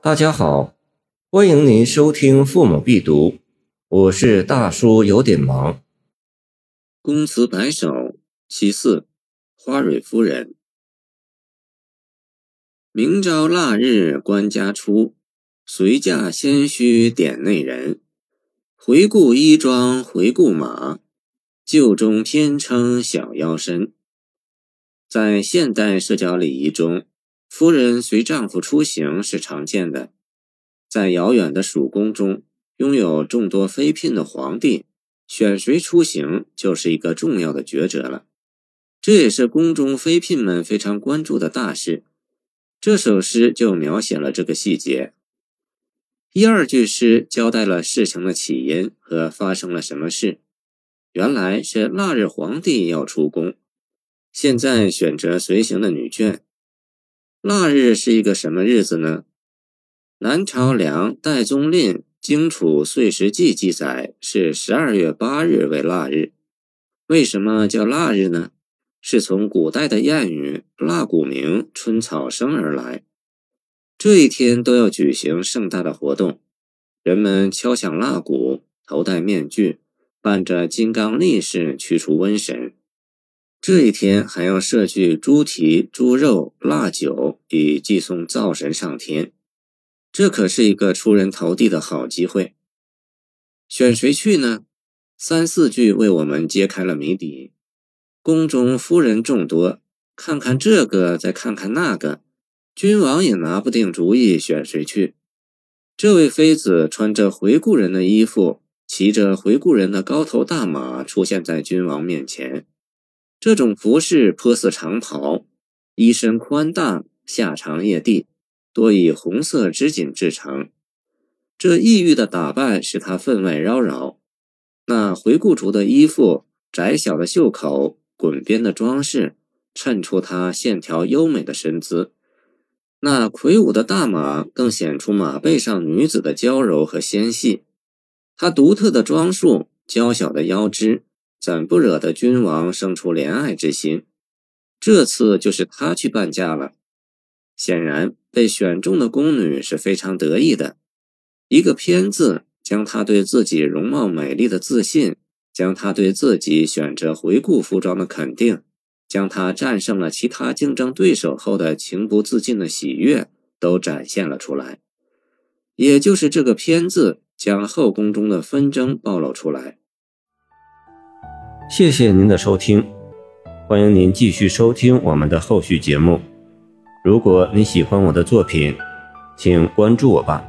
大家好，欢迎您收听《父母必读》，我是大叔，有点忙。公词白首其四，花蕊夫人。明朝腊日官家出，随驾先须点内人。回顾衣装回顾马，旧中偏称小腰身。在现代社交礼仪中，夫人随丈夫出行是常见的。在遥远的蜀宫中，拥有众多妃嫔的皇帝，选谁出行就是一个重要的抉择了。这也是宫中妃嫔们非常关注的大事。这首诗就描写了这个细节。一二句诗交代了事情的起因和发生了什么事。原来是腊日皇帝要出宫。现在选择随行的女眷，腊日是一个什么日子呢？南朝梁代宗令《荆楚岁时记》记载是十二月八日为腊日。为什么叫腊日呢？是从古代的谚语“腊谷鸣，春草生”而来。这一天都要举行盛大的活动，人们敲响腊鼓，头戴面具，伴着金刚力士驱除瘟神。这一天还要设具猪蹄、猪肉、腊酒，以祭送灶神上天。这可是一个出人头地的好机会。选谁去呢？三四句为我们揭开了谜底。宫中夫人众多，看看这个，再看看那个，君王也拿不定主意选谁去。这位妃子穿着回顾人的衣服，骑着回顾人的高头大马，出现在君王面前。这种服饰颇似长袍，衣身宽大，下长曳地，多以红色织锦制成。这异域的打扮使她分外妖娆。那回顾族的衣服，窄小的袖口，滚边的装饰，衬出她线条优美的身姿。那魁梧的大马，更显出马背上女子的娇柔和纤细。她独特的装束，娇小的腰肢。怎不惹得君王生出怜爱之心？这次就是他去伴驾了。显然，被选中的宫女是非常得意的。一个“偏”字，将她对自己容貌美丽的自信，将她对自己选择回顾服装的肯定，将她战胜了其他竞争对手后的情不自禁的喜悦，都展现了出来。也就是这个“偏”字，将后宫中的纷争暴露出来。谢谢您的收听，欢迎您继续收听我们的后续节目。如果你喜欢我的作品，请关注我吧。